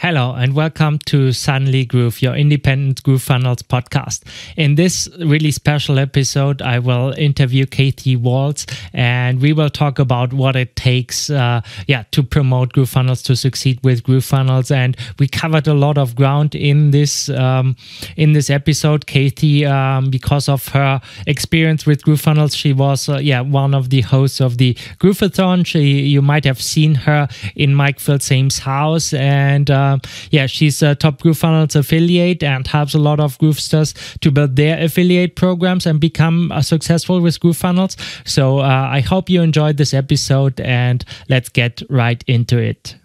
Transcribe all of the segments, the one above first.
Hello and welcome to Suddenly Groove, your independent Groove Funnels podcast. In this really special episode, I will interview Kathy Waltz and we will talk about what it takes, uh, yeah, to promote Groove Funnels to succeed with Groove Funnels. And we covered a lot of ground in this um, in this episode. Kathy, um, because of her experience with Groove Funnels, she was uh, yeah one of the hosts of the Grooveathon. She you might have seen her in Mike Filsaime's house and. Uh, yeah, she's a top Groove Funnels affiliate and helps a lot of Groovesters to build their affiliate programs and become uh, successful with Groove Funnels. So uh, I hope you enjoyed this episode and let's get right into it.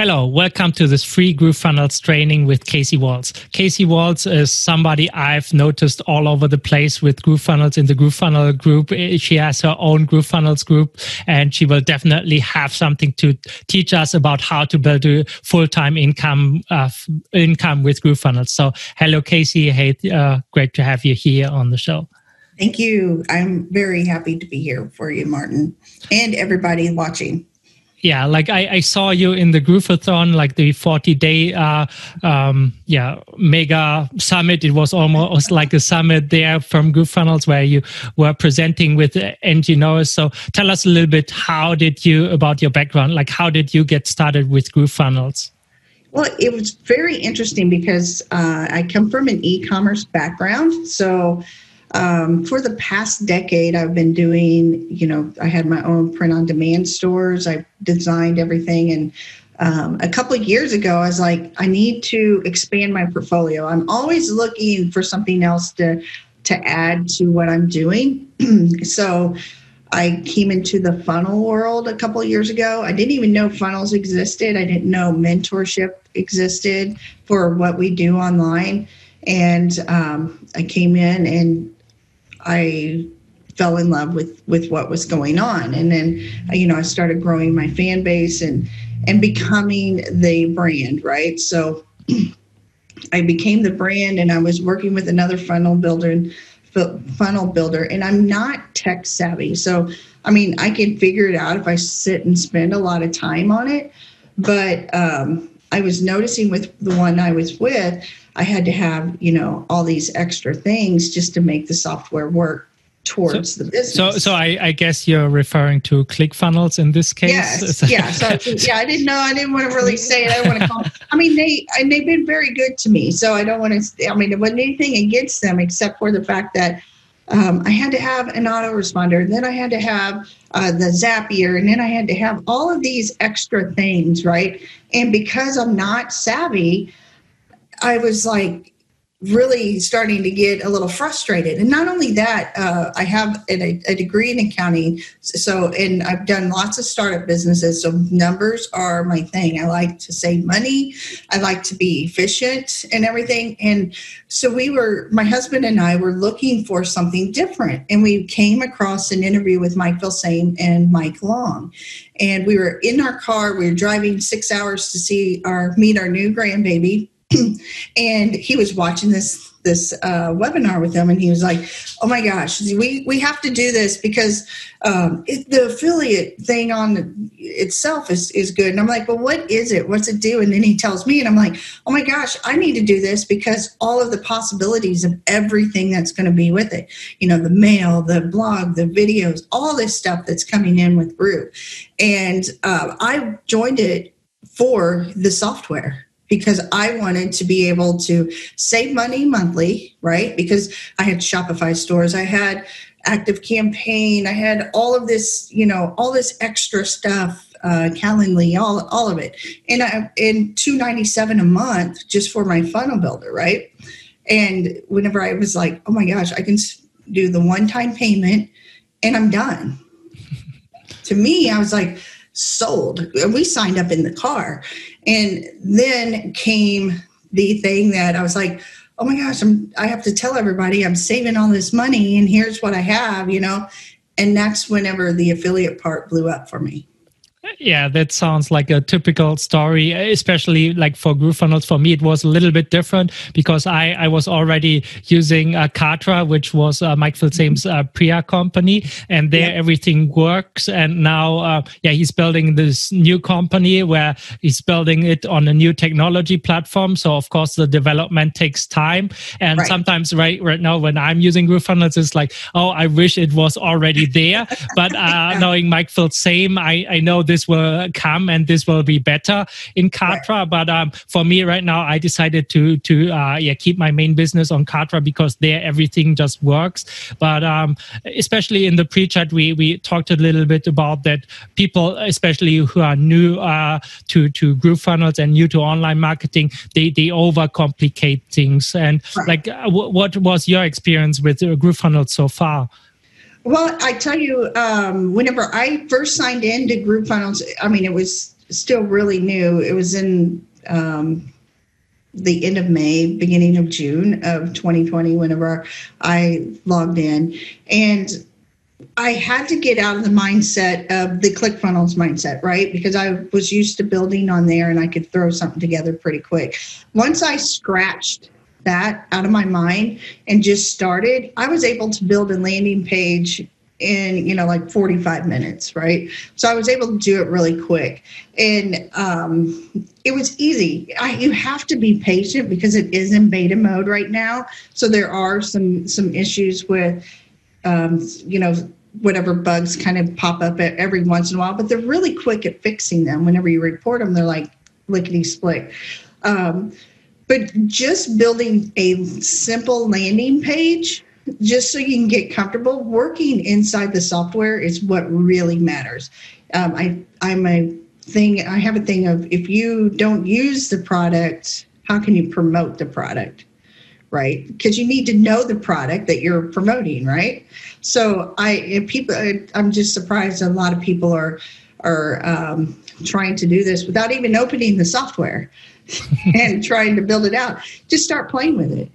Hello, welcome to this free Groove Funnels training with Casey Waltz. Casey Waltz is somebody I've noticed all over the place with Groove Funnels in the Groove Funnel group. She has her own Groove Funnels group, and she will definitely have something to teach us about how to build a full-time income uh, income with Groove Funnels. So, hello, Casey. Hey, uh, great to have you here on the show. Thank you. I'm very happy to be here for you, Martin, and everybody watching yeah like I, I saw you in the grooveathon like the 40 day uh um yeah mega summit. It was almost like a summit there from groove funnels where you were presenting with engineers so tell us a little bit how did you about your background like how did you get started with groove funnels well, it was very interesting because uh, I come from an e-commerce background. So um, for the past decade, I've been doing, you know, I had my own print on demand stores. I designed everything. And um, a couple of years ago, I was like, I need to expand my portfolio. I'm always looking for something else to, to add to what I'm doing. so I came into the funnel world a couple of years ago. I didn't even know funnels existed. I didn't know mentorship existed for what we do online. And um, I came in and I fell in love with with what was going on. And then you know i started growing my fan base and and becoming the brand right? So i became the brand and i was working with another funnel builder and funnel builder and i'm not tech savvy. So i mean i can figure it out if i sit and spend a lot of time on it but um, i was noticing with the one i was with I had to have, you know, all these extra things just to make the software work towards so, the business. So, so I, I, guess you're referring to ClickFunnels in this case. Yes, yeah. So, yeah, I didn't know. I didn't want to really say it. I want to call. I mean, they and they've been very good to me. So I don't want to. I mean, it wasn't anything against them except for the fact that um, I had to have an autoresponder, and then I had to have uh, the Zapier, and then I had to have all of these extra things, right? And because I'm not savvy, I was like really starting to get a little frustrated. And not only that, uh, I have a, a, degree in accounting. So, and I've done lots of startup businesses. So, numbers are my thing. I like to save money, I like to be efficient and everything. And so, we were, my husband and I were looking for something different. And we came across an interview with Mike Filsaime and Mike Long. And we were in our car, we were driving six hours to see our meet our new grandbaby and he was watching this this uh, webinar with them and he was like oh my gosh we we have to do this because um, it, the affiliate thing on itself is is good. And i'm like well what is it? What's it do? And then he tells me and i'm like oh my gosh i need to do this because all of the possibilities of everything that's going to be with it you know the mail the blog the videos all this stuff that's coming in with Brew." and uh, i joined it for the software because I wanted to be able to save money monthly, right? Because I had Shopify stores, I had Active Campaign, I had all of this, you know, all this extra stuff, uh, Calendly, all all of it, and I, in two ninety seven a month just for my funnel builder, right? And whenever I was like, oh my gosh, I can do the one time payment, and I'm done. to me, I was like sold. We signed up in the car. And then came the thing that I was like, oh my gosh, I'm, I have to tell everybody I'm saving all this money and here's what I have, you know? And that's whenever the affiliate part blew up for me. Yeah, that sounds like a typical story, especially like for GrooveFunnels. For me, it was a little bit different because I, I was already using uh, Kartra, which was uh, Mike Filsaime's uh, Priya company, and there yeah. everything works. And now, uh, yeah, he's building this new company where he's building it on a new technology platform. So of course, the development takes time, and right. sometimes right right now when I'm using GrooveFunnels, it's like, oh, I wish it was already there. but uh, knowing Mike Filsaime, I I know this will come and this will be better in Kartra. Right. But um, for me right now, I decided to to uh, yeah keep my main business on Kartra because there everything just works. But um, especially in the pre-chat, we we talked a little bit about that people, especially who are new uh, to to GrooveFunnels and new to online marketing, they they overcomplicate things. And right. like, uh, w- what was your experience with uh, GrooveFunnels so far? Well, I tell you, um, whenever I first signed into GrooveFunnels, I mean, it was still really new. It was in um, the end of May, beginning of June of 2020, whenever I logged in. And I had to get out of the mindset of the ClickFunnels mindset, right? Because I was used to building on there and I could throw something together pretty quick. Once I scratched that out of my mind and just started, I was able to build a landing page in you know like 45 minutes right? So i was able to do it really quick. And um, it was easy. I, you have to be patient because it is in beta mode right now. So there are some some issues with um, you know whatever bugs kind of pop up every once in a while but they're really quick at fixing them. Whenever you report them they're like lickety split um, but just building a simple landing page, just so you can get comfortable working inside the software is what really matters. Um, I I'm a thing. I have a thing of if you don't use the product, how can you promote the product? right because you need to know the product that you're promoting right so i people i'm just surprised a lot of people are are um, trying to do this without even opening the software and trying to build it out. Just start playing with it.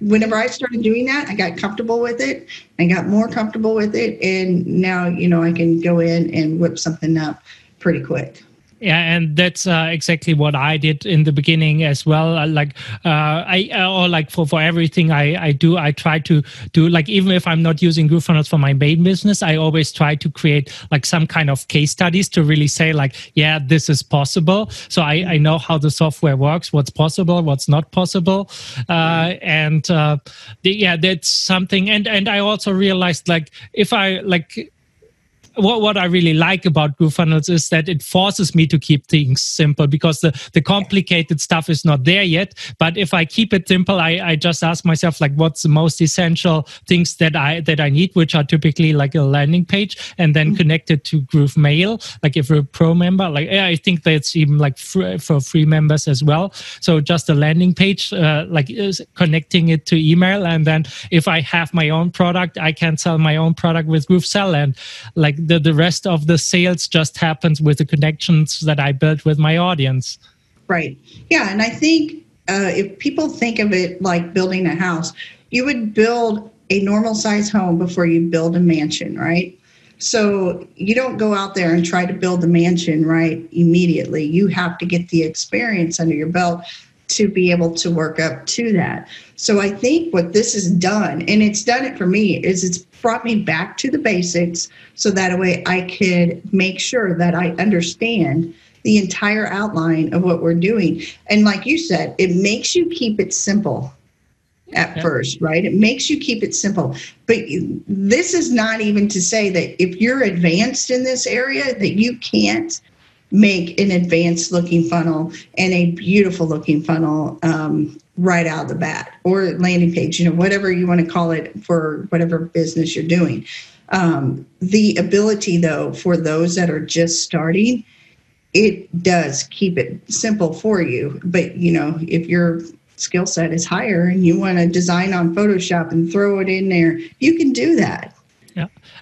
Whenever I started doing that, I got comfortable with it. I got more comfortable with it. And now, you know, I can go in and whip something up pretty quick yeah and that's uh, exactly what i did in the beginning as well. Uh, like uh, i uh, or like for for everything i i do i try to do like even if i'm not using groovefunnels for my main business i always try to create like some kind of case studies to really say like yeah this is possible. So i i know how the software works what's possible what's not possible. Uh, and uh, the, yeah that's something. And and i also realized like if i like what, what I really like about GrooveFunnels is that it forces me to keep things simple because the, the complicated stuff is not there yet. But if I keep it simple, I, I just ask myself like what's the most essential things that I that I need, which are typically like a landing page and then mm-hmm. connected to Groove Mail. Like if you're a pro member, like yeah, I think that's even like for free members as well. So just a landing page, uh, like is connecting it to email. And then if I have my own product, I can sell my own product with GrooveSell and like the, the rest of the sales just happens with the connections that I built with my audience. Right. Yeah. And I think uh, if people think of it like building a house, you would build a normal size home before you build a mansion, right? So you don't go out there and try to build a mansion right immediately. You have to get the experience under your belt to be able to work up to that. So I think what this has done, and it's done it for me, is it's brought me back to the basics so that way I could make sure that I understand the entire outline of what we're doing. And like you said, it makes you keep it simple at first, right? It makes you keep it simple. But this is not even to say that if you're advanced in this area, that you can't make an advanced looking funnel and a beautiful looking funnel um, right out of the bat or landing page, you know, whatever you want to call it for whatever business you're doing. Um, the ability, though, for those that are just starting, it does keep it simple for you. But, you know, if your skill set is higher and you want to design on Photoshop and throw it in there, you can do that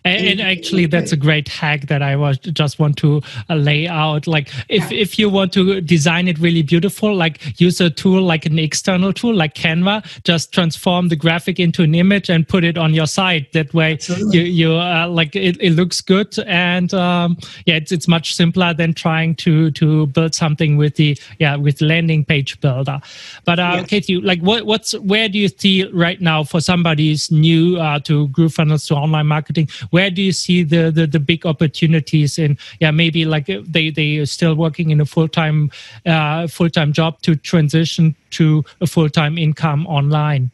and, and, actually that's a great hack that i was just want to uh, lay out like if yeah. if you want to design it really beautiful like use a tool like an external tool like canva just transform the graphic into an image and put it on your site that way Absolutely. you you uh, like it, it looks good and um, yeah it's, it's much simpler than trying to to build something with the yeah with landing page builder but uh yes. katie like what what's where do you see right now for somebody's new uh, to groovefunnels to online marketing where do you see the, the the big opportunities? In yeah maybe like uh, they they are still working in a full-time uh, full-time job to transition to a full-time income online.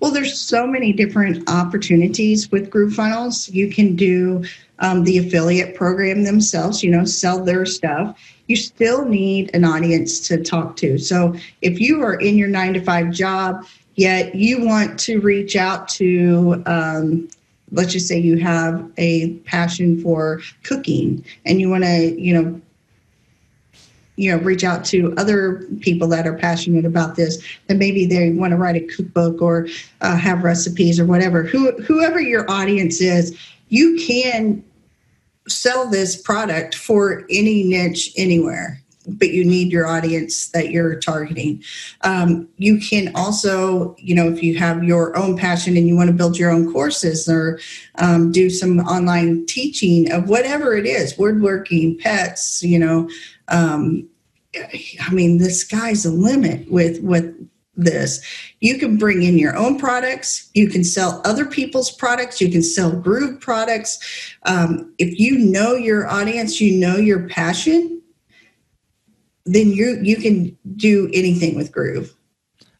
Well there's so many different opportunities with groovefunnels you can do um, the affiliate program themselves you know sell their stuff. You still need an audience to talk to. So if you are in your nine to five job yet you want to reach out to um, let's just say you have a passion for cooking and you want to you know you know reach out to other people that are passionate about this and maybe they want to write a cookbook or uh, have recipes or whatever. Who, whoever your audience is you can sell this product for any niche anywhere but you need your audience that you're targeting. Um, you can also, you know, if you have your own passion and you want to build your own courses or um, do some online teaching of whatever it is, woodworking, pets, you know, um, I mean, the sky's the limit with with this. You can bring in your own products. You can sell other people's products. You can sell Groove products. Um, if you know your audience, you know your passion then you you can do anything with Groove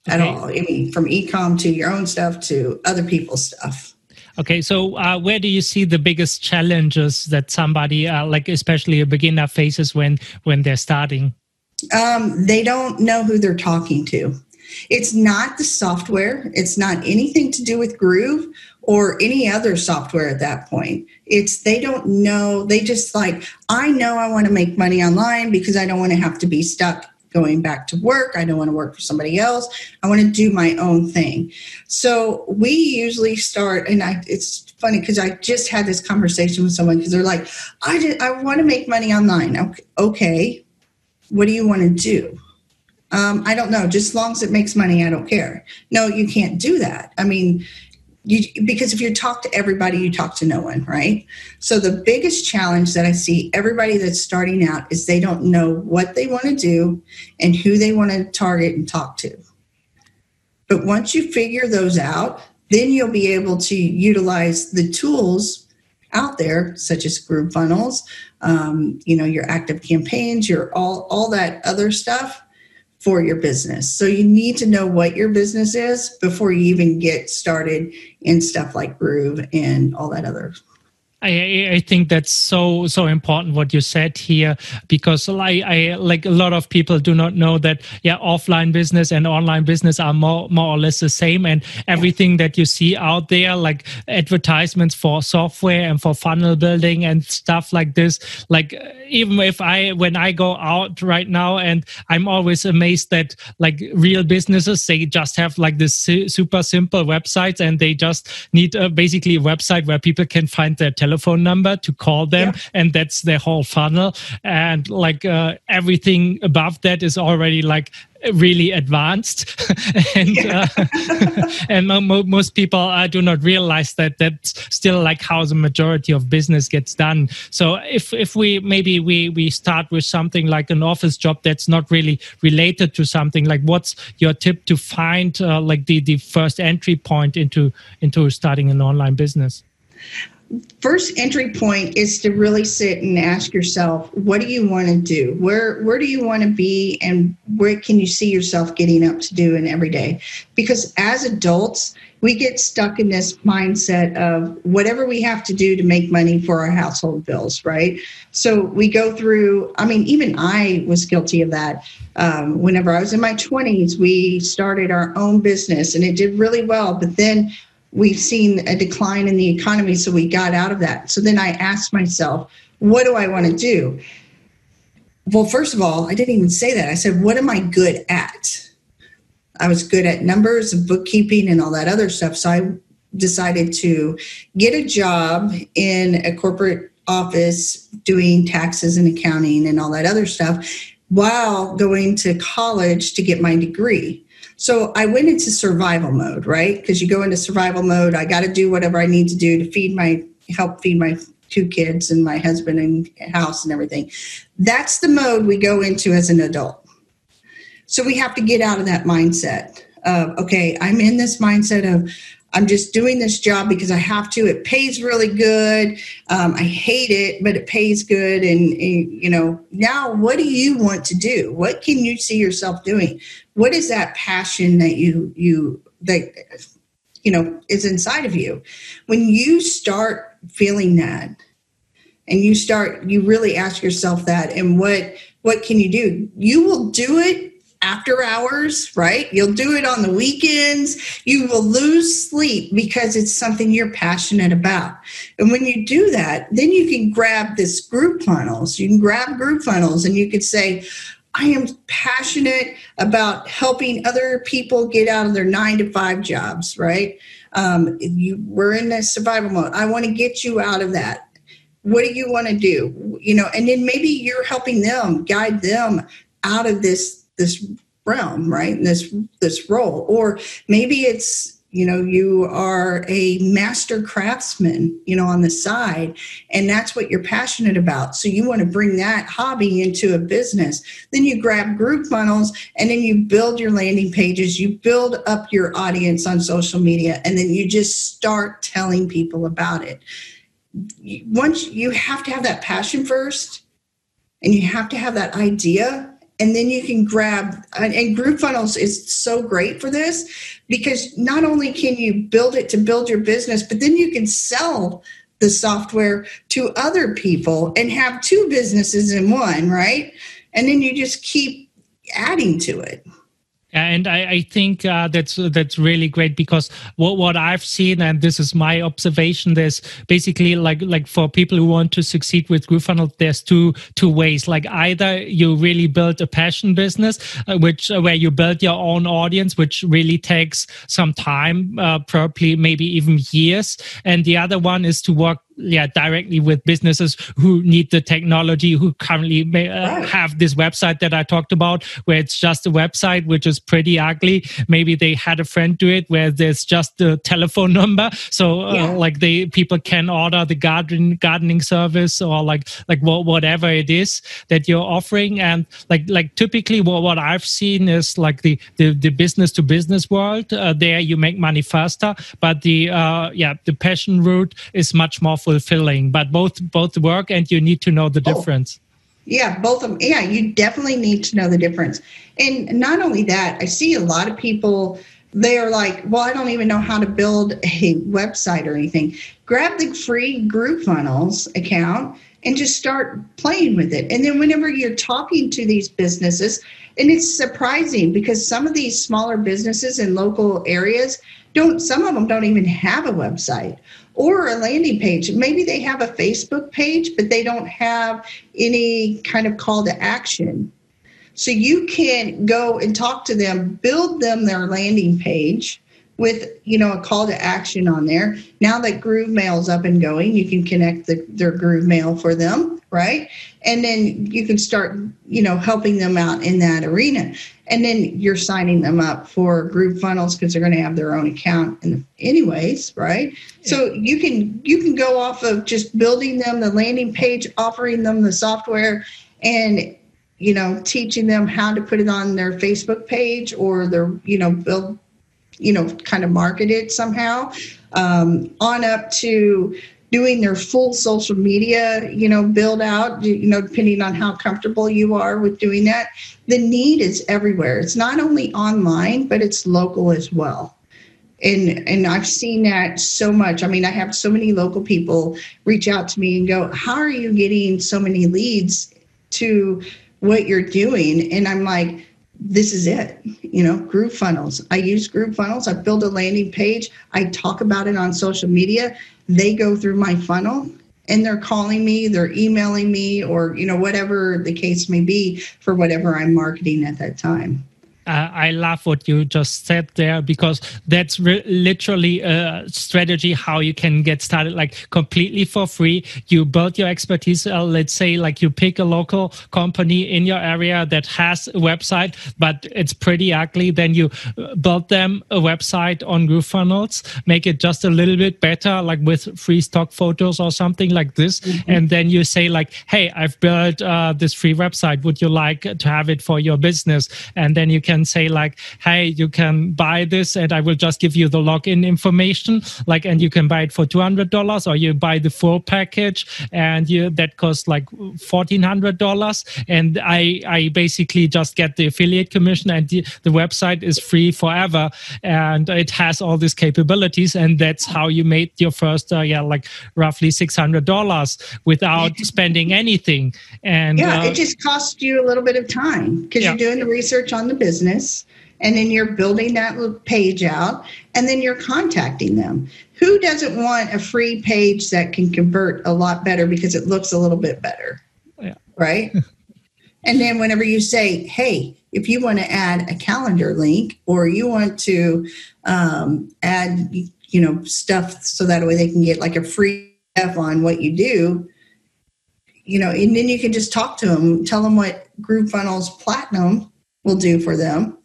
okay. at all. I mean, from ecom to your own stuff to other people's stuff. Okay, so uh, where do you see the biggest challenges that somebody, uh, like especially a beginner, faces when when they're starting? Um, they don't know who they're talking to. It's not the software. It's not anything to do with Groove or any other software at that point. It's they don't know, they just like, I know I want to make money online because I don't want to have to be stuck going back to work. I don't want to work for somebody else. I want to do my own thing. So we usually start, and I, it's funny because I just had this conversation with someone because they're like, I, just, I want to make money online. Okay, what do you want to do? Um, I don't know. Just as long as it makes money, I don't care. No, you can't do that. I mean, you, because if you talk to everybody, you talk to no one, right? So the biggest challenge that I see everybody that's starting out is they don't know what they want to do and who they want to target and talk to. But once you figure those out, then you'll be able to utilize the tools out there, such as groovefunnels, um, you know, your active campaigns, your all all that other stuff for your business. So you need to know what your business is before you even get started in stuff like Groove and all that other I, I think that's so so important what you said here because I, I like a lot of people do not know that yeah offline business and online business are more more or less the same. And everything that you see out there like advertisements for software and for funnel building and stuff like this like even if I when I go out right now and I'm always amazed that like real businesses they just have like this super simple websites and they just need uh, basically a website where people can find their telephone number to call them yeah. and that's their whole funnel and like uh, everything above that is already like really advanced and yeah. uh, and mo- most people uh, do not realize that that's still like how the majority of business gets done so if if we maybe we we start with something like an office job that's not really related to something like what's your tip to find uh, like the the first entry point into into starting an online business first entry point is to really sit and ask yourself what do you want to do? Where where do you want to be and where can you see yourself getting up to do in every day? Because as adults we get stuck in this mindset of whatever we have to do to make money for our household bills right? So we go through i mean even i was guilty of that. Um, whenever i was in my 20s we started our own business and it did really well but then we've seen a decline in the economy, so we got out of that. So then I asked myself, what do I want to do? Well, first of all, I didn't even say that. I said, what am I good at? I was good at numbers and bookkeeping and all that other stuff. So I decided to get a job in a corporate office doing taxes and accounting and all that other stuff while going to college to get my degree. So I went into survival mode, right? Because you go into survival mode. I got to do whatever I need to do to feed my, help feed my two kids and my husband and house and everything. That's the mode we go into as an adult. So we have to get out of that mindset of, okay, I'm in this mindset of, I'm just doing this job because I have to. It pays really good. Um, I hate it, but it pays good. And, and, you know, now what do you want to do? What can you see yourself doing? What is that passion that you you that you know is inside of you? When you start feeling that, and you start, you really ask yourself that, and what what can you do? You will do it after hours, right? You'll do it on the weekends. You will lose sleep because it's something you're passionate about. And when you do that, then you can grab this Groove Funnels. You can grab Groove Funnels and you could say, I am passionate about helping other people get out of their nine to five jobs, right? Um, you we're in a survival mode. I want to get you out of that. What do you want to do? You know, and then maybe you're helping them, guide them out of this this realm right? This this role. Or maybe it's you know you are a master craftsman you know on the side and that's what you're passionate about. So you want to bring that hobby into a business. Then you grab Groove Funnels and then you build your landing pages. You build up your audience on social media and then you just start telling people about it. Once you have to have that passion first and you have to have that idea and then you can grab and Groove Funnels is so great for this because not only can you build it to build your business but then you can sell the software to other people and have two businesses in one right? And then you just keep adding to it and I, I think uh, that's that's really great because what what I've seen, and this is my observation, there's basically like like for people who want to succeed with GrooveFunnel, there's two two ways. Like either you really build a passion business, uh, which uh, where you build your own audience, which really takes some time, uh, probably maybe even years, and the other one is to work yeah directly with businesses who need the technology who currently may, uh, right. have this website that i talked about where it's just a website which is pretty ugly maybe they had a friend do it where there's just the telephone number so uh, yeah. like they people can order the garden gardening service or like like what, whatever it is that you're offering and like like typically what, what i've seen is like the the, the business to business world uh, there you make money faster but the uh, yeah the passion route is much more fulfilling but both both work and you need to know the oh. difference. Yeah both of them yeah you definitely need to know the difference. And not only that i see a lot of people they're like well i don't even know how to build a website or anything. Grab the free Groove Funnels account and just start playing with it. And then whenever you're talking to these businesses and it's surprising because some of these smaller businesses in local areas don't some of them don't even have a website or a landing page. Maybe they have a Facebook page, but they don't have any kind of call to action. So you can go and talk to them, build them their landing page with you know a call to action on there. Now that Groove Mail's up and going, you can connect the, their Groove Mail for them, right? And then you can start you know helping them out in that arena and then you're signing them up for Groove Funnels because they're going to have their own account the, anyways right yeah. so you can you can go off of just building them the landing page offering them the software and you know teaching them how to put it on their facebook page or their you know build you know kind of market it somehow um, on up to doing their full social media, you know, build out, you know, depending on how comfortable you are with doing that. The need is everywhere. It's not only online, but it's local as well. And and I've seen that so much. I mean, I have so many local people reach out to me and go, "How are you getting so many leads to what you're doing?" And I'm like, this is it you know Groove Funnels. I use Groove Funnels. I build a landing page. I talk about it on social media. They go through my funnel and they're calling me, they're emailing me, or you know whatever the case may be for whatever I'm marketing at that time. Uh, I love what you just said there because that's re- literally a strategy how you can get started like completely for free. You build your expertise. Uh, let's say like you pick a local company in your area that has a website, but it's pretty ugly. Then you uh, build them a website on GrooveFunnels, make it just a little bit better, like with free stock photos or something like this. Mm-hmm. And then you say like, Hey, I've built uh, this free website. Would you like to have it for your business? And then you can can say like, hey, you can buy this and I will just give you the login information. Like, and you can buy it for $200 or you buy the full package and you, that costs like $1,400. And I, I basically just get the affiliate commission and the, the website is free forever. And it has all these capabilities. And that's how you made your first, uh, yeah, like roughly $600 without spending anything. And yeah, uh, it just costs you a little bit of time because yeah. you're doing the research on the business business and then you're building that page out and then you're contacting them. Who doesn't want a free page that can convert a lot better because it looks a little bit better? Yeah. right? And then whenever you say hey if you want to add a calendar link or you want to um, add you know stuff so that way they can get like a free f on what you do you know and then you can just talk to them tell them what Groove Funnels platinum will do for them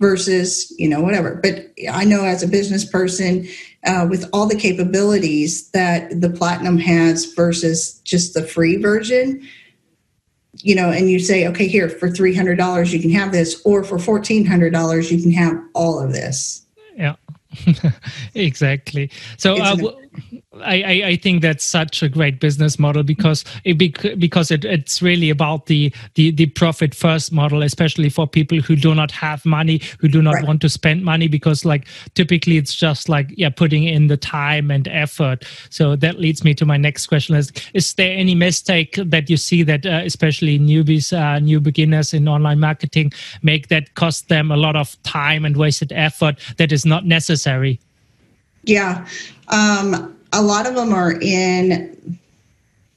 versus you know whatever. But i know as a business person uh, with all the capabilities that the platinum has versus just the free version you know and you say okay here for $300 you can have this or for $1400 you can have all of this. Yeah. Exactly. So uh, I, I think that's such a great business model because it because it, it's really about the, the the profit first model, especially for people who do not have money, who do not right. want to spend money, because like typically it's just like yeah, putting in the time and effort. So that leads me to my next question: Is is there any mistake that you see that uh, especially newbies, uh, new beginners in online marketing make that cost them a lot of time and wasted effort that is not necessary? Yeah. Um, a lot of them are in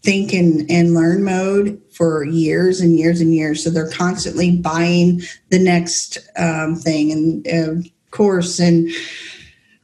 think and, and learn mode for years and years and years. So they're constantly buying the next um, thing and uh, course and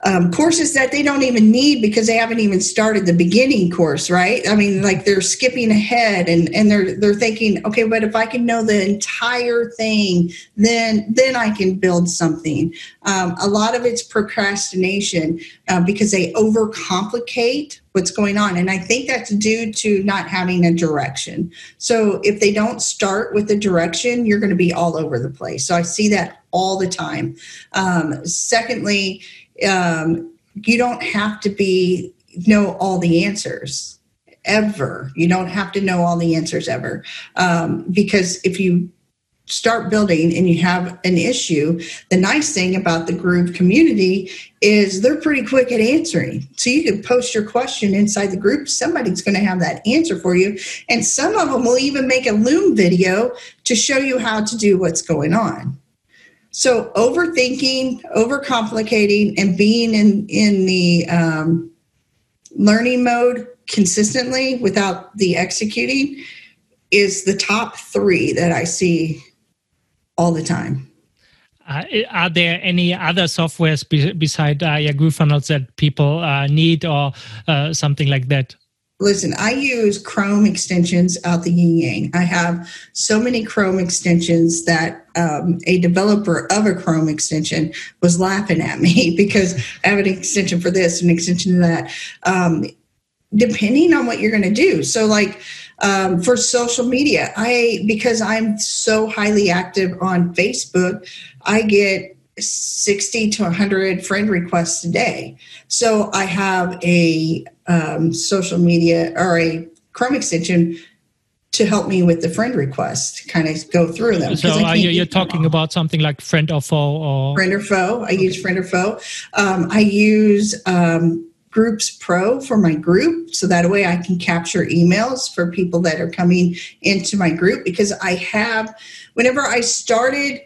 um, courses that they don't even need because they haven't even started the beginning course, right? I mean, like they're skipping ahead and, and they're they're thinking, okay, but if I can know the entire thing, then then I can build something. Um, a lot of it's procrastination uh, because they overcomplicate what's going on, and I think that's due to not having a direction. So if they don't start with a direction, you're going to be all over the place. So I see that all the time. Um, secondly um, you don't have to be know all the answers ever. You don't have to know all the answers ever um, because if you start building and you have an issue, the nice thing about the Groove community is they're pretty quick at answering. So you can post your question inside the group. Somebody's going to have that answer for you. And some of them will even make a Loom video to show you how to do what's going on. So overthinking, overcomplicating, and being in in the um, learning mode consistently without the executing is the top three that I see all the time. Uh, are there any other softwares be- beside uh, GrooveFunnels that people uh, need or uh, something like that? Listen, I use Chrome extensions out the yin yang. I have so many Chrome extensions that um, a developer of a Chrome extension was laughing at me because I have an extension for this, an extension to that, um, depending on what you're going to do. So, like um, for social media, I because I'm so highly active on Facebook, I get 60 to 100 friend requests a day. So I have a um, social media or a Chrome extension to help me with the friend request, kind of go through them. So uh, you're talking about something like friend or foe or friend or foe. I okay. use friend or foe. Um, I use um, Groups Pro for my group, so that way I can capture emails for people that are coming into my group because I have. Whenever I started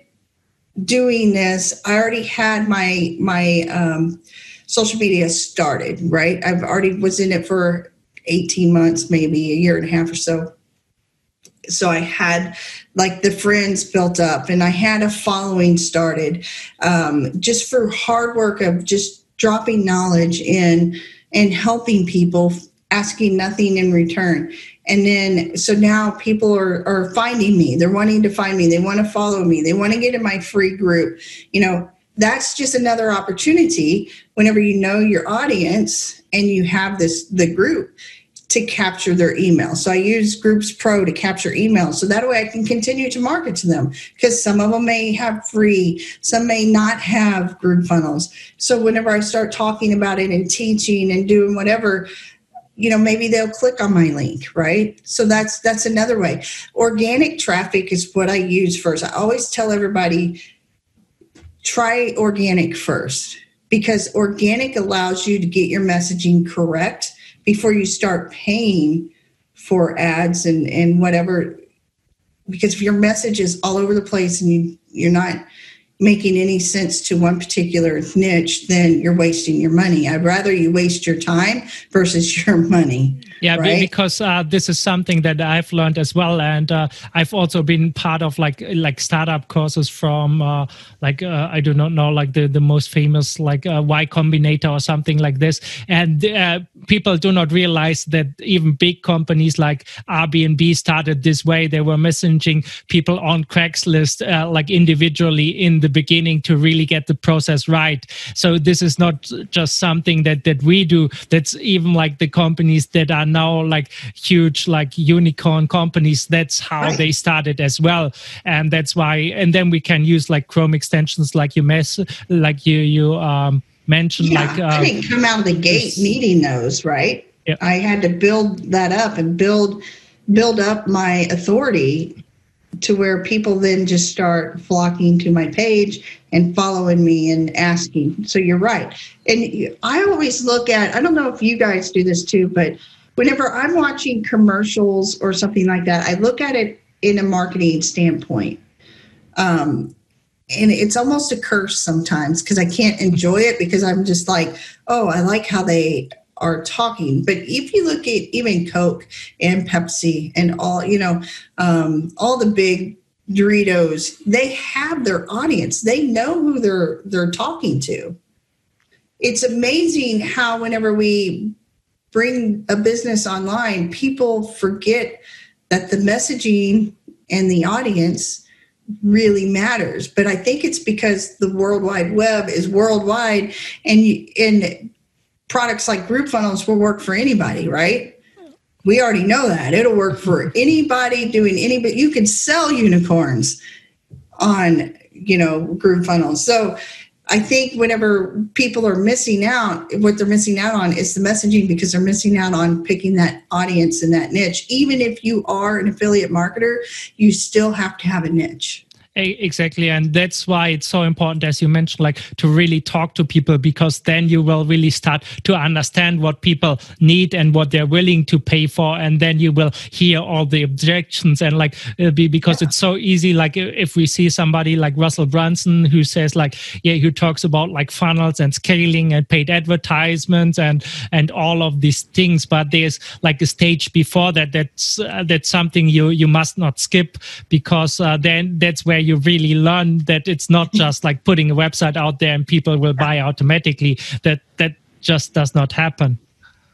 doing this, I already had my my um, social media started. Right, I've already was in it for eighteen months, maybe a year and a half or so. so I had like the friends built up and I had a following started um, just for hard work of just dropping knowledge in and helping people, asking nothing in return. And then, so now people are, are finding me. They're wanting to find me. They want to follow me. They want to get in my free group. You know, that's just another opportunity whenever you know your audience and you have this, the group to capture their email. So I use Groups Pro to capture emails. So that way I can continue to market to them because some of them may have free, some may not have Groove Funnels. So whenever I start talking about it and teaching and doing whatever, you know maybe they'll click on my link right so that's that's another way organic traffic is what i use first i always tell everybody try organic first because organic allows you to get your messaging correct before you start paying for ads and and whatever because if your message is all over the place and you you're not making any sense to one particular niche then you're wasting your money. I'd rather you waste your time versus your money yeah right? because uh, this is something that i've learned as well and uh, i've also been part of like like startup courses from uh, like uh, i do not know like the the most famous like uh, y combinator or something like this. And uh, people do not realize that even big companies like airbnb started this way. They were messaging people on craigslist like individually in the beginning to really get the process right. So this is not just something that that we do. That's even like the companies that are now like huge like unicorn companies. That's how right. they started as well. And that's why and then we can use like chrome extensions like you mess like you you um mentioned yeah, like uh, i didn't come out of the gate needing those right? Yeah. i had to build that up and build build up my authority to where people then just start flocking to my page and following me and asking. So you're right. And I always look at, I don't know if you guys do this too, but whenever I'm watching commercials or something like that, I look at it in a marketing standpoint. Um, and it's almost a curse sometimes because I can't enjoy it because I'm just like, oh, I like how they are talking. But if you look at even Coke and Pepsi and all, you know, um, all the big Doritos, they have their audience. They know who they're they're talking to. It's amazing how whenever we bring a business online, people forget that the messaging and the audience really matters. But I think it's because the World Wide Web is worldwide, and and products like Groove Funnels will work for anybody, right? We already know that it'll work for anybody doing any. But you can sell unicorns on you know Groove Funnels. So I think whenever people are missing out, what they're missing out on is the messaging because they're missing out on picking that audience and that niche. Even if you are an affiliate marketer, you still have to have a niche. Exactly. And that's why it's so important, as you mentioned, like to really talk to people because then you will really start to understand what people need and what they're willing to pay for. And then you will hear all the objections and like be because yeah. it's so easy. Like if we see somebody like Russell Brunson who says like, yeah, who talks about like funnels and scaling and paid advertisements and, and all of these things. But there's like a stage before that. That's, uh, that's something you, you must not skip because uh, then that's where you really learn that it's not just like putting a website out there and people will buy automatically. That that just does not happen.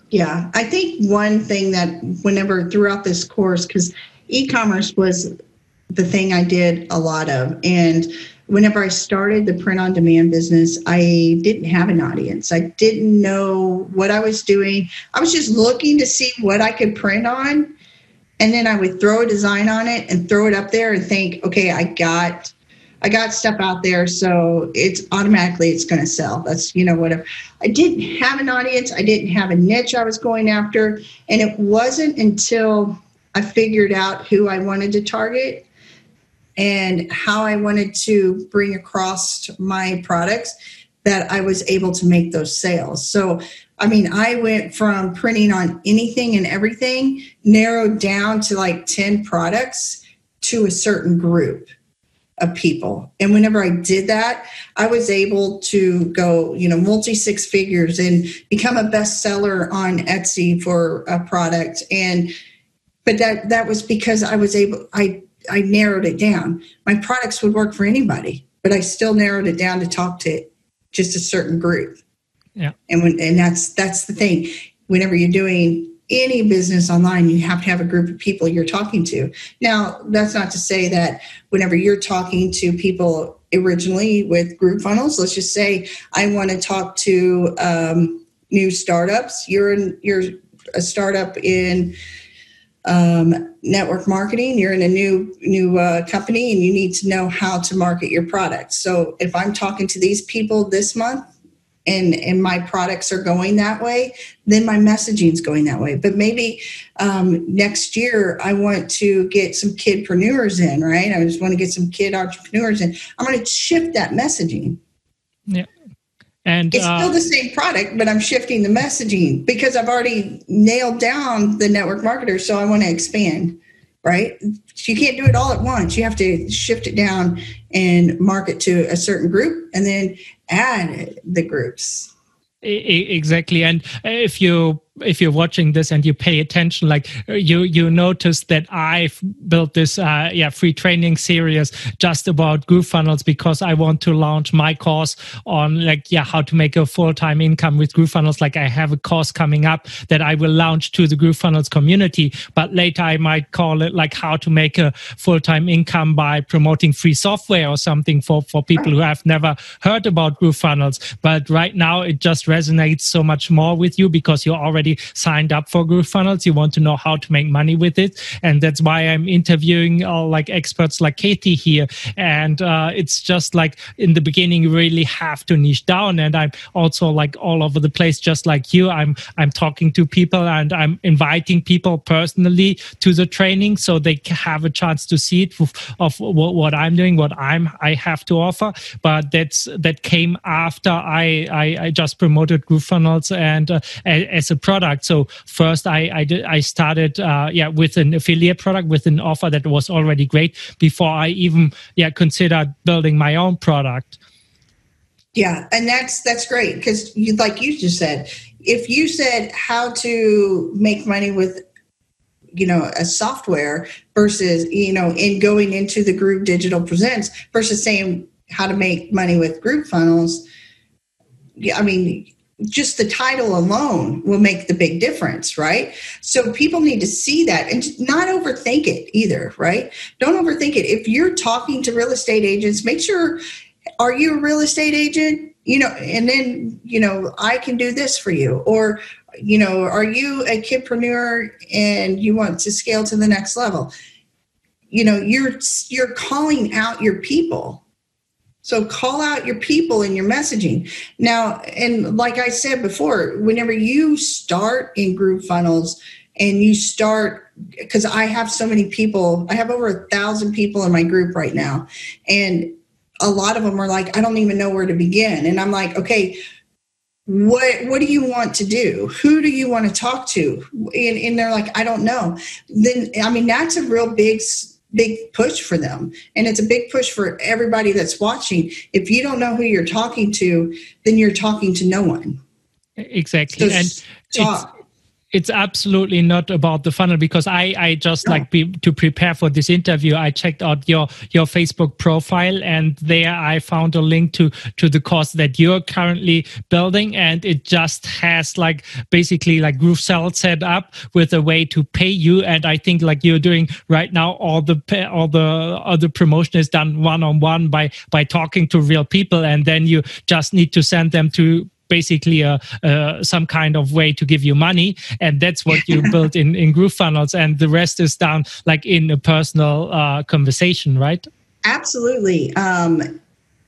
Yeah i think one thing that whenever throughout this course because e-commerce was the thing i did a lot of. And whenever i started the print on demand business i didn't have an audience. I didn't know what i was doing. I was just looking to see what i could print on and then I would throw a design on it and throw it up there and think, okay, I got I got stuff out there, so it's automatically it's going to sell. That's you know whatever. I didn't have an audience. I didn't have a niche I was going after, and it wasn't until I figured out who I wanted to target and how I wanted to bring across my products that I was able to make those sales. So I mean, I went from printing on anything and everything, narrowed down to like 10 products to a certain group of people. And whenever I did that, I was able to go, you know, multi six figures and become a bestseller on Etsy for a product and but that that was because I was able I I narrowed it down. My products would work for anybody, but I still narrowed it down to talk to just a certain group. Yeah. And when and that's that's the thing. Whenever you're doing any business online, you have to have a group of people you're talking to. Now, that's not to say that whenever you're talking to people originally with Groove Funnels, let's just say I want to talk to um, new startups. You're in, you're a startup in um, network marketing. You're in a new new uh, company, and you need to know how to market your product. So, if I'm talking to these people this month, and and my products are going that way then my messaging is going that way. But maybe um, next year i want to get some kidpreneurs in right? I just want to get some kid entrepreneurs in. I'm going to shift that messaging. Yeah. And it's uh, still the same product but i'm shifting the messaging because i've already nailed down the network marketer so i want to expand right? You can't do it all at once. You have to shift it down and market to a certain group and then add the groups. Exactly. And if you if you're watching this and you pay attention, like you you notice that I've built this uh, yeah free training series just about GrooveFunnels because I want to launch my course on like yeah how to make a full time income with GrooveFunnels. Like I have a course coming up that I will launch to the GrooveFunnels community, but later I might call it like how to make a full time income by promoting free software or something for for people who have never heard about GrooveFunnels. But right now it just resonates so much more with you because you're already already signed up for GrooveFunnels. You want to know how to make money with it. And that's why I'm interviewing uh, like experts like Katie here. And uh, it's just like in the beginning, you really have to niche down. And I'm also like all over the place, just like you. I'm I'm talking to people and I'm inviting people personally to the training so they have a chance to see it of, what, what I'm doing, what I'm I have to offer. But that's that came after I I, I just promoted GrooveFunnels and uh, as a product product. So first, I I, did, I started uh, yeah with an affiliate product with an offer that was already great before I even yeah considered building my own product. Yeah, and that's that's great because you like you just said, if you said how to make money with you know a software versus you know in going into the group Digital Presents versus saying how to make money with Groove Funnels yeah i mean just the title alone will make the big difference, right? So people need to see that and not overthink it either, right? Don't overthink it. If you're talking to real estate agents, make sure are you a real estate agent? You know, and then, you know, I can do this for you. Or, you know, are you a kidpreneur and you want to scale to the next level? You know, you're you're calling out your people so call out your people in your messaging. Now, and like I said before, whenever you start in Groove Funnels and you start, because I have so many people, I have over a thousand people in my group right now. And a lot of them are like, I don't even know where to begin. And I'm like, okay, what what do you want to do who do you want to talk to and, and they're like i don't know then i mean that's a real big big push for them. And it's a big push for everybody that's watching. If you don't know who you're talking to then you're talking to no one. Exactly. So and talk it's absolutely not about the funnel because I I just no. like be, to prepare for this interview. I checked out your your Facebook profile and there I found a link to to the course that you're currently building, and it just has like basically like GrooveSell set up with a way to pay you. And I think like you're doing right now, all the all the other promotion is done one on one by by talking to real people, and then you just need to send them to basically a, uh, some kind of way to give you money. And that's what you built in in GrooveFunnels and the rest is done like in a personal uh, conversation right? Absolutely. Um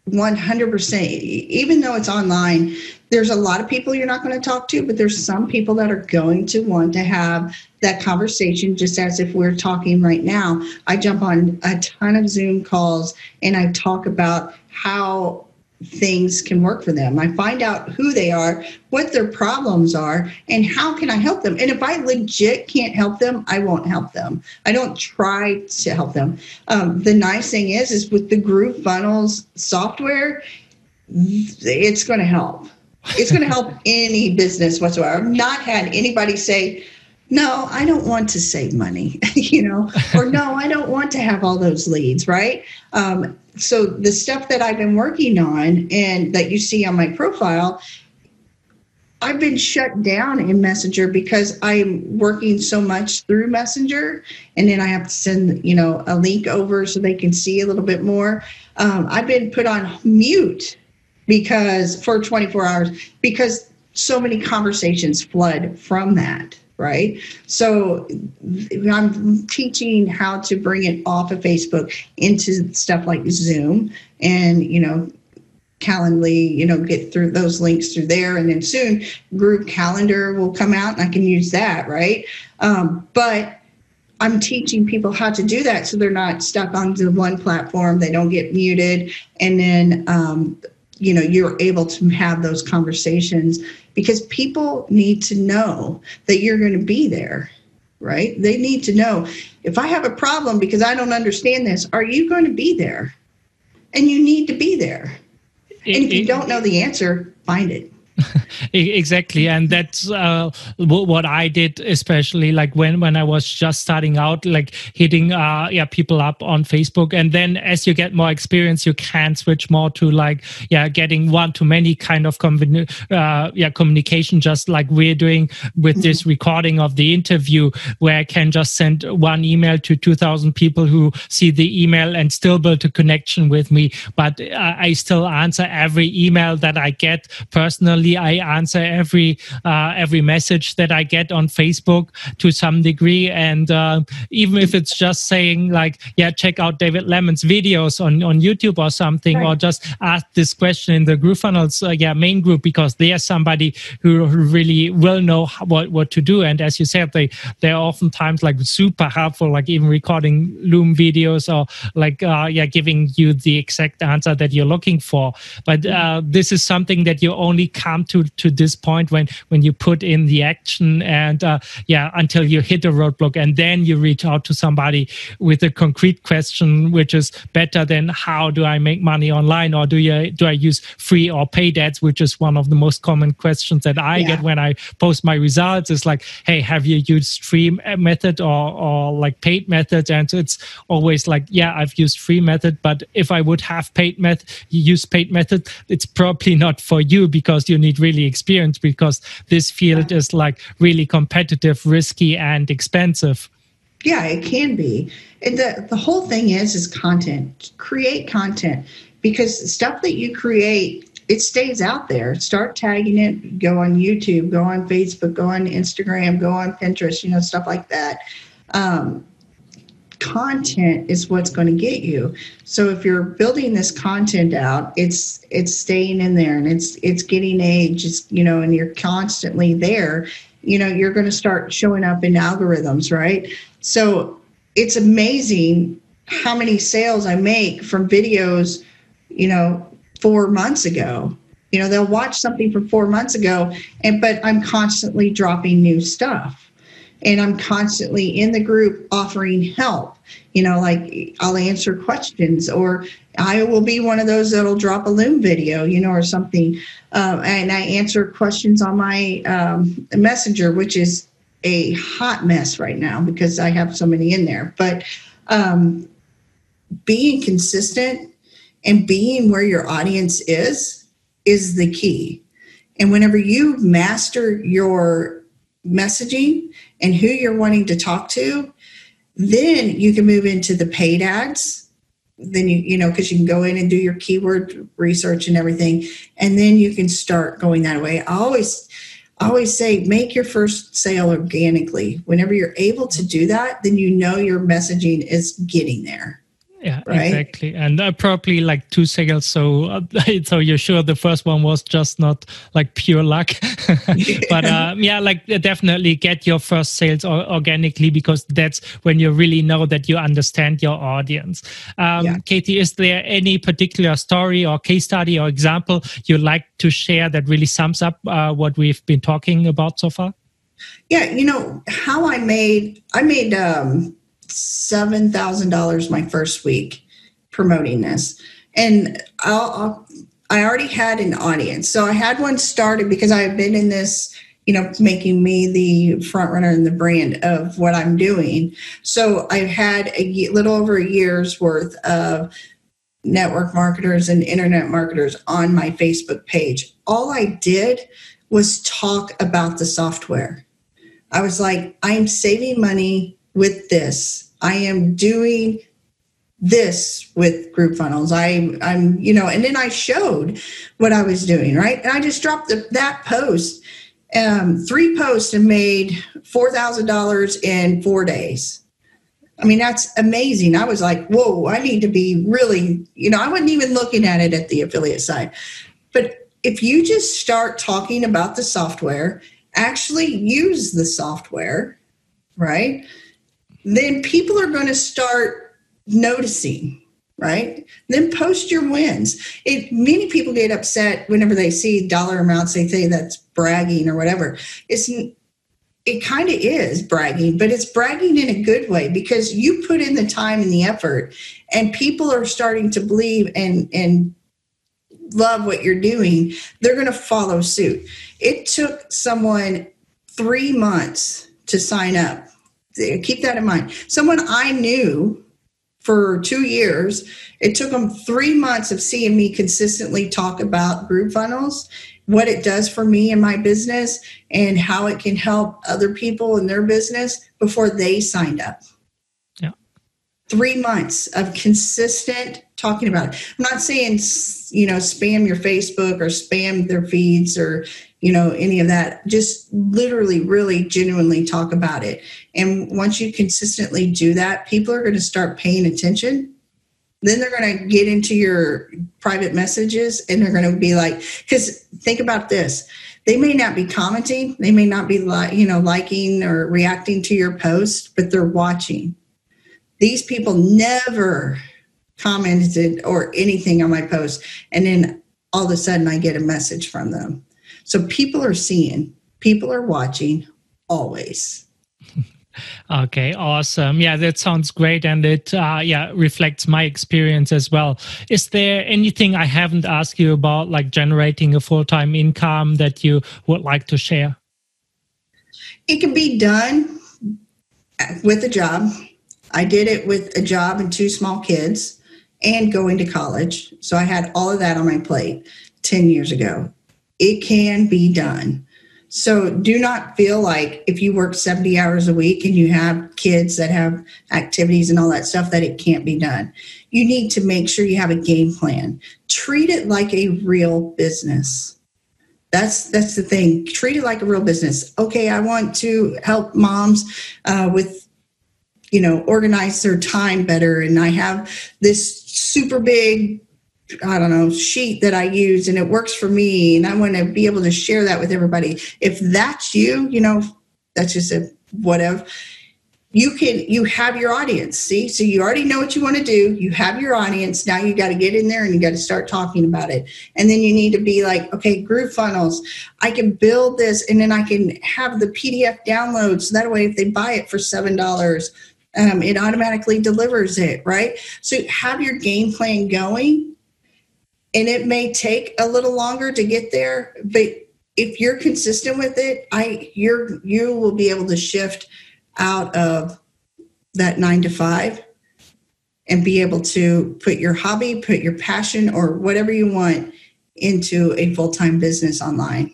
100% even though it's online there's a lot of people you're not going to talk to but there's some people that are going to want to have that conversation just as if we're talking right now. I jump on a ton of zoom calls and i talk about how things can work for them. I find out who they are, what their problems are, and how can I help them. And if I legit can't help them, I won't help them. I don't try to help them. Um, the nice thing is, is with the Groove Funnels software, it's going to help. It's going to help any business whatsoever. I've not had anybody say, no, I don't want to save money, you know, or no, I don't want to have all those leads, right? Um, so the stuff that I've been working on and that you see on my profile, I've been shut down in Messenger because I'm working so much through Messenger, and then I have to send, you know, a link over so they can see a little bit more. Um, I've been put on mute because for 24 hours because so many conversations flood from that right? So I'm teaching how to bring it off of Facebook into stuff like Zoom and, you know, Calendly, you know, get through those links through there. And then soon GrooveCalendar will come out and I can use that, right? Um, but I'm teaching people how to do that so they're not stuck onto one platform, they don't get muted. And then, um, you know, you're able to have those conversations because people need to know that you're going to be there right? They need to know if i have a problem because i don't understand this are you going to be there? And you need to be there. And if you don't know the answer find it exactly and that's uh, what i did especially like when when i was just starting out like hitting uh yeah people up on facebook and then as you get more experience you can switch more to like yeah getting one to many kind of uh, yeah communication just like we're doing with this mm-hmm. recording of the interview where i can just send one email to 2000 people who see the email and still build a connection with me but uh, i still answer every email that i get personally I answer every uh, every message that I get on Facebook to some degree, and uh, even if it's just saying like, yeah, check out David Lemon's videos on on YouTube or something, right. or just ask this question in the GrooveFunnels uh, yeah main group because there's somebody who really will know what what to do. And as you said, they they're oftentimes like super helpful, like even recording Loom videos or like uh, yeah giving you the exact answer that you're looking for. But uh, this is something that you only come to to this point when when you put in the action and uh, yeah until you hit a roadblock and then you reach out to somebody with a concrete question which is better than how do i make money online or do you do i use free or paid ads which is one of the most common questions that i yeah. get when i post my results is like hey have you used free method or or like paid method and it's always like yeah i've used free method but if i would have paid method use paid method it's probably not for you because you need really experience because this field is like really competitive, risky, and expensive. Yeah, it can be. And the the whole thing is is content. Create content because stuff that you create it stays out there. Start tagging it. Go on YouTube. Go on Facebook. Go on Instagram. Go on Pinterest. You know stuff like that. Um, content is what's going to get you. So if you're building this content out it's it's staying in there and it's it's getting age it's you know and you're constantly there you know you're going to start showing up in algorithms right? So it's amazing how many sales i make from videos you know four months ago. You know they'll watch something from four months ago and but i'm constantly dropping new stuff and I'm constantly in the group offering help. You know, like I'll answer questions, or I will be one of those that'll drop a Loom video, you know, or something. Uh, and I answer questions on my um, messenger, which is a hot mess right now because I have so many in there. But um, being consistent and being where your audience is is the key. And whenever you master your messaging and who you're wanting to talk to, then you can move into the paid ads. Then you, you know, because you can go in and do your keyword research and everything. And then you can start going that way. I always, I always say make your first sale organically. Whenever you're able to do that, then you know your messaging is getting there yeah right? exactly and uh, probably like two sales so uh, so you're sure the first one was just not like pure luck but uh, yeah like definitely get your first sales organically because that's when you really know that you understand your audience um, yeah. katie is there any particular story or case study or example you'd like to share that really sums up uh, what we've been talking about so far yeah you know how i made i made um $7,000 my first week promoting this. And I'll, I'll, i already had an audience. So I had one started because I have been in this you know, making me the front runner in the brand of what I'm doing. So I've had a little over a year's worth of network marketers and internet marketers on my Facebook page. All I did was talk about the software. I was like, I am saving money with this. I am doing this with Groove Funnels. I, I'm, you know, and then I showed what I was doing, right? And I just dropped the, that post um, three posts and made $4,000 in four days. I mean, that's amazing. I was like, whoa, I need to be really, you know, I wasn't even looking at it at the affiliate side. But if you just start talking about the software, actually use the software, right? Then people are going to start noticing right? Then post your wins. It many people get upset whenever they see dollar amounts. They say that's bragging or whatever. It's it kind of is bragging, but it's bragging in a good way because you put in the time and the effort, and people are starting to believe and and love what you're doing. They're going to follow suit. It took someone three months to sign up. Keep that in mind. Someone I knew for two years. It took them three months of seeing me consistently talk about Groove Funnels, what it does for me and my business, and how it can help other people in their business before they signed up. Yeah. Three months of consistent talking about it. I'm not saying, you know, spam your Facebook or spam their feeds or, you know, any of that. Just literally, really genuinely talk about it. And once you consistently do that, people are going to start paying attention. Then they're going to get into your private messages and they're going to be like, because think about this. They may not be commenting, they may not be like, you know, liking or reacting to your post, but they're watching. These people never commented or anything on my post. And then all of a sudden I get a message from them. So people are seeing, people are watching always. Okay, awesome. Yeah, that sounds great, and it uh, yeah reflects my experience as well. Is there anything I haven't asked you about, like generating a full time income, that you would like to share? It can be done with a job. I did it with a job and two small kids, and going to college. So I had all of that on my plate ten years ago it can be done. So do not feel like if you work 70 hours a week and you have kids that have activities and all that stuff that it can't be done. You need to make sure you have a game plan. Treat it like a real business. That's that's the thing. Treat it like a real business. Okay, I want to help moms uh, with you know organize their time better and i have this super big I don't know, sheet that I use and it works for me and I want to be able to share that with everybody. If that's you, you know, that's just a whatever. You can you have your audience. See? So you already know what you want to do. You have your audience. Now you got to get in there and you got to start talking about it. And then you need to be like, okay, Groove Funnels. I can build this and then I can have the PDF download so that way if they buy it for seven dollars um, it automatically delivers it, right? So have your game plan going and it may take a little longer to get there but if you're consistent with it i you're you will be able to shift out of that 9 to 5 and be able to put your hobby put your passion or whatever you want into a full-time business online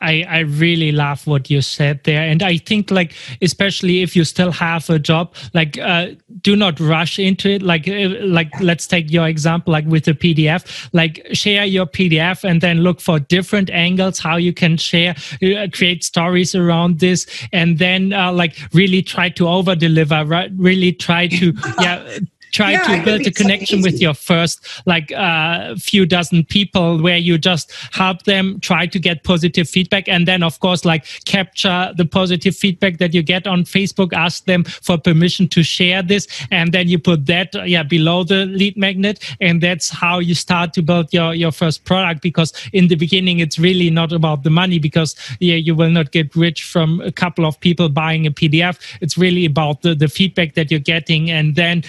I, I really love what you said there. And I think like, especially if you still have a job, like, uh, do not rush into it. Like, uh, like, let's take your example, like with the PDF, like share your PDF and then look for different angles, how you can share, uh, create stories around this. And then, uh, like really try to over deliver, right? Really try to, yeah, try yeah, to build a connection so with your first like uh, few dozen people where you just help them try to get positive feedback and then of course like capture the positive feedback that you get on facebook ask them for permission to share this and then you put that yeah below the lead magnet and that's how you start to build your your first product because in the beginning it's really not about the money because yeah you will not get rich from a couple of people buying a pdf it's really about the, the feedback that you're getting and then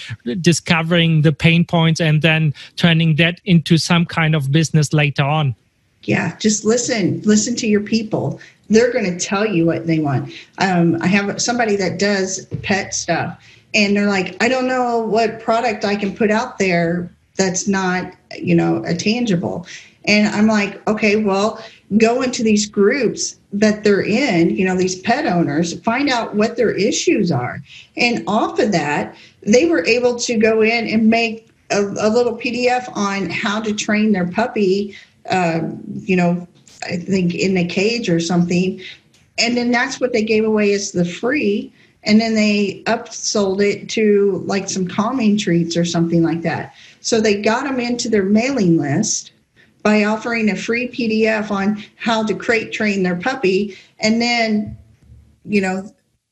discovering the pain points and then turning that into some kind of business later on yeah, just listen, listen to your people. They're going to tell you what they want. Um, I have somebody that does pet stuff, and they're like, I don't know what product I can put out there that's not, you know, a tangible. And I'm like, okay, well, go into these groups that they're in, you know, these pet owners, find out what their issues are. And off of that, they were able to go in and make a, a little PDF on how to train their puppy, uh, you know, I think in a cage or something. And then that's what they gave away as the free. And then they upsold it to like some calming treats or something like that. So they got them into their mailing list by offering a free PDF on how to crate train their puppy and then, you know,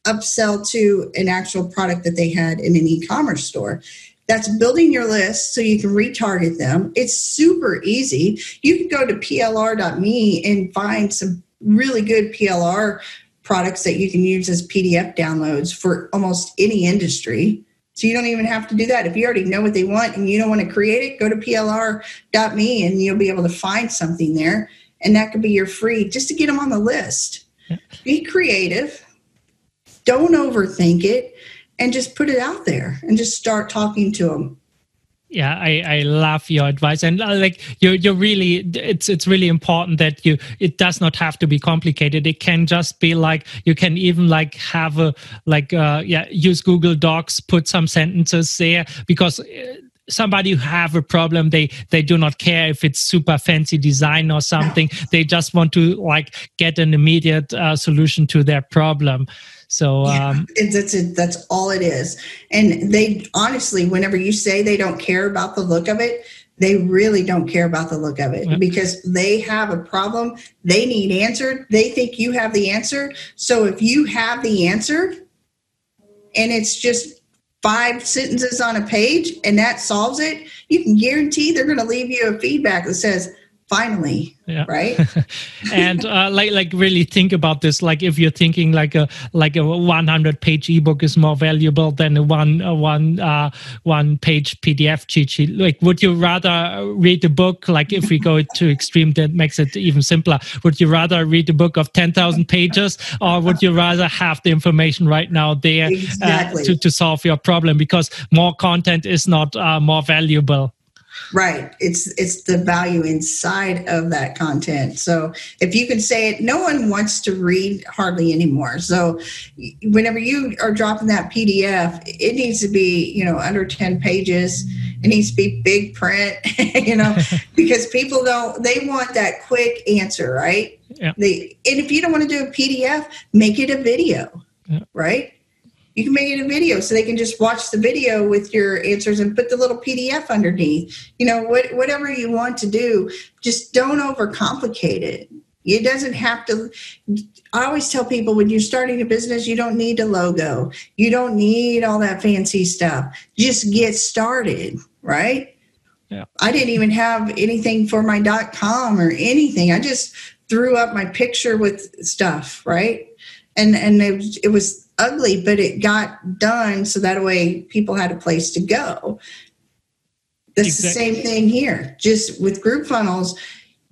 upsell to an actual product that they had in an e-commerce store. That's building your list so you can retarget them. It's super easy. You can go to plr.me and find some really good PLR products that you can use as PDF downloads for almost any industry. So you don't even have to do that. If you already know what they want and you don't want to create it, go to plr.me and you'll be able to find something there. And that could be your free just to get them on the list. Be creative. Don't overthink it and just put it out there and just start talking to them yeah i i love your advice. And uh, like you're you're really it's it's really important that you it does not have to be complicated. It can just be like you can even like have a like uh yeah use google docs put some sentences there because uh, somebody who have a problem they they do not care if it's super fancy design or something. They just want to like get an immediate uh, solution to their problem so yeah, um, that's it. That's all it is. And they honestly, whenever you say they don't care about the look of it, they really don't care about the look of it yep. because they have a problem they need answered. They think you have the answer. So if you have the answer and it's just five sentences on a page and that solves it, you can guarantee they're going to leave you a feedback that says, finally yeah. right and uh, like like really think about this like if you're thinking like a like a 100 page ebook is more valuable than a one a one uh, one page pdf cheat sheet like would you rather read a book like if we go to extreme that makes it even simpler would you rather read a book of 10,000 pages or would you rather have the information right now there exactly. uh, to, to solve your problem because more content is not uh, more valuable Right. It's it's the value inside of that content. So if you can say it, no one wants to read hardly anymore. So whenever you are dropping that PDF, it needs to be, you know, under 10 pages. It needs to be big print, you know, because people don't they want that quick answer, right? Yeah. They and if you don't want to do a PDF, make it a video. Yeah. Right? You can make it a video so they can just watch the video with your answers and put the little PDF underneath. You know, what, whatever you want to do, just don't overcomplicate it. It doesn't have to. I always tell people when you're starting a business, you don't need a logo, you don't need all that fancy stuff. Just get started, right? Yeah. I didn't even have anything for my dot com or anything. I just threw up my picture with stuff, right? And and it, it was ugly, but it got done so that way people had a place to go. That's exactly. the same thing here. Just with Groove Funnels,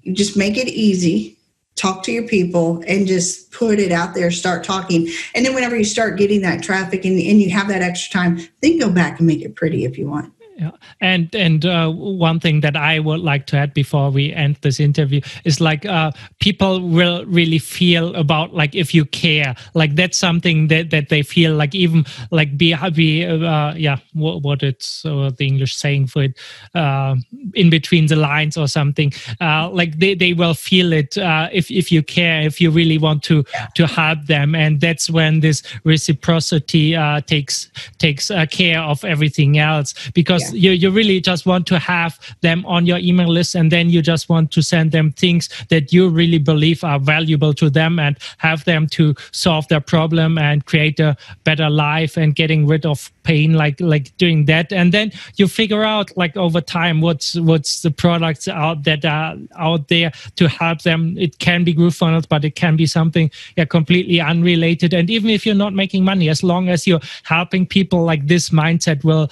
you just make it easy, talk to your people, and just put it out there, start talking. And then whenever you start getting that traffic and, and you have that extra time, then go back and make it pretty if you want. Yeah. And and uh, one thing that I would like to add before we end this interview is like uh, people will really feel about like if you care, like that's something that, that they feel like even like be be uh, yeah what, what it's uh, the English saying for it uh, in between the lines or something uh, like they, they will feel it if if you care if you really want to to help them and that's when this reciprocity takes takes care of everything else because yeah. You, you really just want to have them on your email list and then you just want to send them things that you really believe are valuable to them and have them to solve their problem and create a better life and getting rid of pain like like doing that. And then you figure out like over time what's what's the products out that are out there to help them. It can be groovefunnels but it can be something yeah completely unrelated. And even if you're not making money as long as you're helping people like this mindset will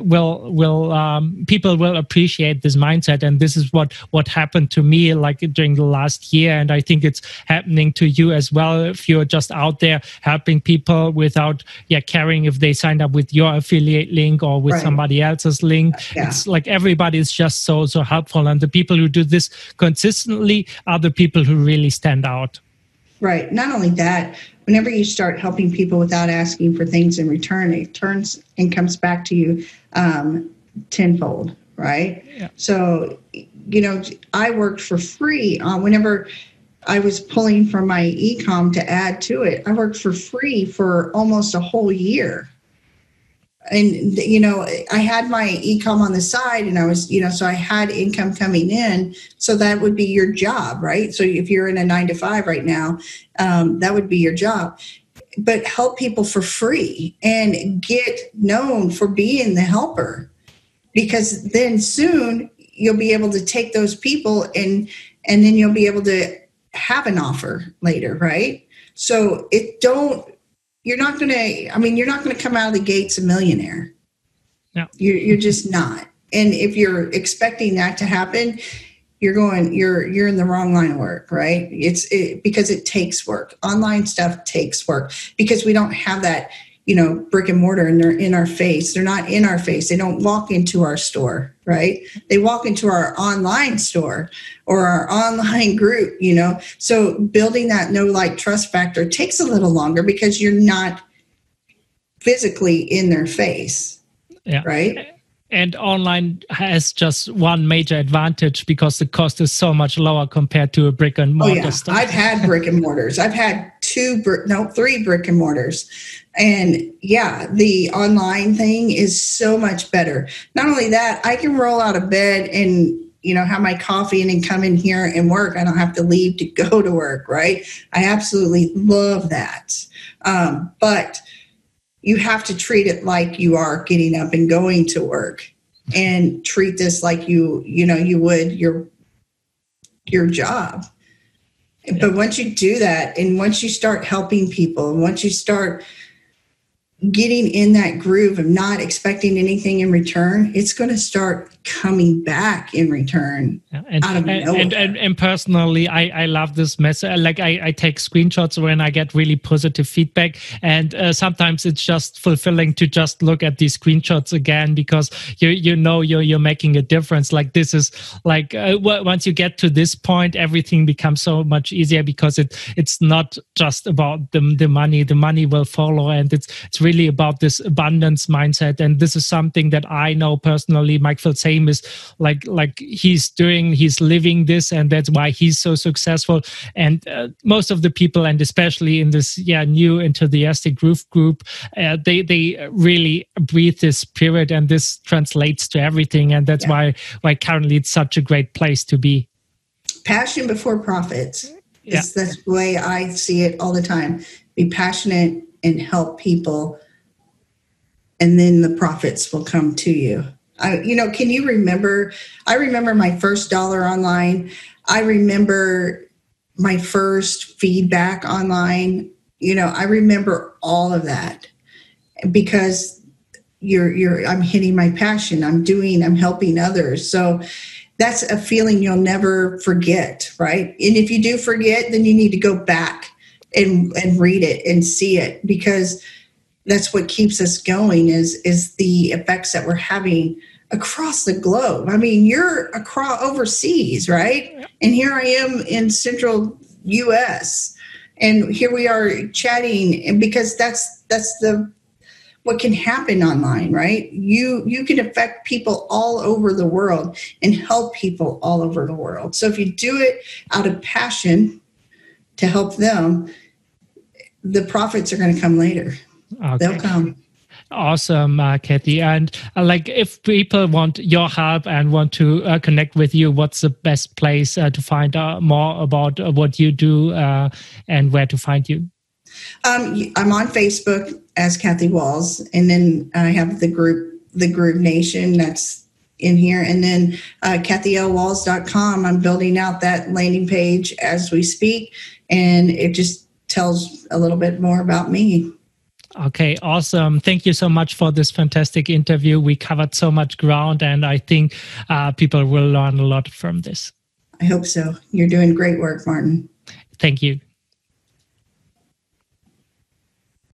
will will um, people will appreciate this mindset. And this is what what happened to me like during the last year. And i think it's happening to you as well if you're just out there helping people without yeah caring if they signed up with your affiliate link or with right. somebody else's link yeah. it's like everybody is just so so helpful and the people who do this consistently are the people who really stand out right not only that whenever you start helping people without asking for things in return it turns and comes back to you um, tenfold right yeah. so you know i worked for free uh, whenever I was pulling from my ecom to add to it. I worked for free for almost a whole year. And you know, I had my ecom on the side and I was, you know, so I had income coming in. So that would be your job, right? So if you're in a nine to five right now, um, that would be your job. But help people for free and get known for being the helper. Because then soon you'll be able to take those people and and then you'll be able to have an offer later, right? So it don't you're not going to i mean you're not going to come out of the gates a millionaire. No. You're, you're just not. And if you're expecting that to happen you're going you're you're in the wrong line of work right? It's it, because it takes work. Online stuff takes work because we don't have that you know brick and mortar and they're in our face. They're not in our face. They don't walk into our store right? They walk into our online store or our online group you know? So building that no like trust factor takes a little longer because you're not physically in their face yeah. right and online has just one major advantage because the cost is so much lower compared to a brick and mortar oh, yeah. Stuff. I've had brick and mortars. I've had two, no, three brick and mortars. And yeah, the online thing is so much better. Not only that, I can roll out of bed and you know have my coffee and then come in here and work i don't have to leave to go to work right i absolutely love that um, but you have to treat it like you are getting up and going to work and treat this like you you know you would your your job yeah. but once you do that and once you start helping people and once you start getting in that groove of not expecting anything in return, it's going to start coming back in return and, out of and, nowhere. And, and, and personally, I, I love this message. Like I, I take screenshots when I get really positive feedback, and uh, sometimes it's just fulfilling to just look at these screenshots again because you you know you're you're making a difference. Like this is like uh, once you get to this point, everything becomes so much easier because it it's not just about the the money. The money will follow, and it's it's really about this abundance mindset and this is something that i know personally Mike Filsaime is like like he's doing he's living this and that's why he's so successful and uh, most of the people and especially in this yeah new enthusiastic groove group uh, they they really breathe this spirit and this translates to everything and that's yeah. why why currently it's such a great place to be passion before profits yeah. that's the way i see it all the time be passionate and help people and then the profits will come to you. I, you know, can you remember? I remember my first dollar online. I remember my first feedback online. You know, I remember all of that because you're you're I'm hitting my passion. I'm doing. I'm helping others. So that's a feeling you'll never forget, right? And if you do forget, then you need to go back and and read it and see it because that's what keeps us going is is the effects that we're having across the globe. I mean, you're across overseas, right? And here I am in central US. And here we are chatting and because that's that's the what can happen online, right? You you can affect people all over the world and help people all over the world. So if you do it out of passion to help them, the profits are going to come later. Okay. They'll come. Awesome, uh, Kathy. And uh, like, if people want your help and want to uh, connect with you, what's the best place uh, to find out more about uh, what you do uh, and where to find you? Um, I'm on Facebook as Kathy Walls, and then I have the group, the Groove Nation. That's in here, and then uh, KathyLWalls.com. I'm building out that landing page as we speak, and it just tells a little bit more about me. Okay, awesome. Thank you so much for this fantastic interview. We covered so much ground, and I think uh, people will learn a lot from this. I hope so. You're doing great work, Martin. Thank you.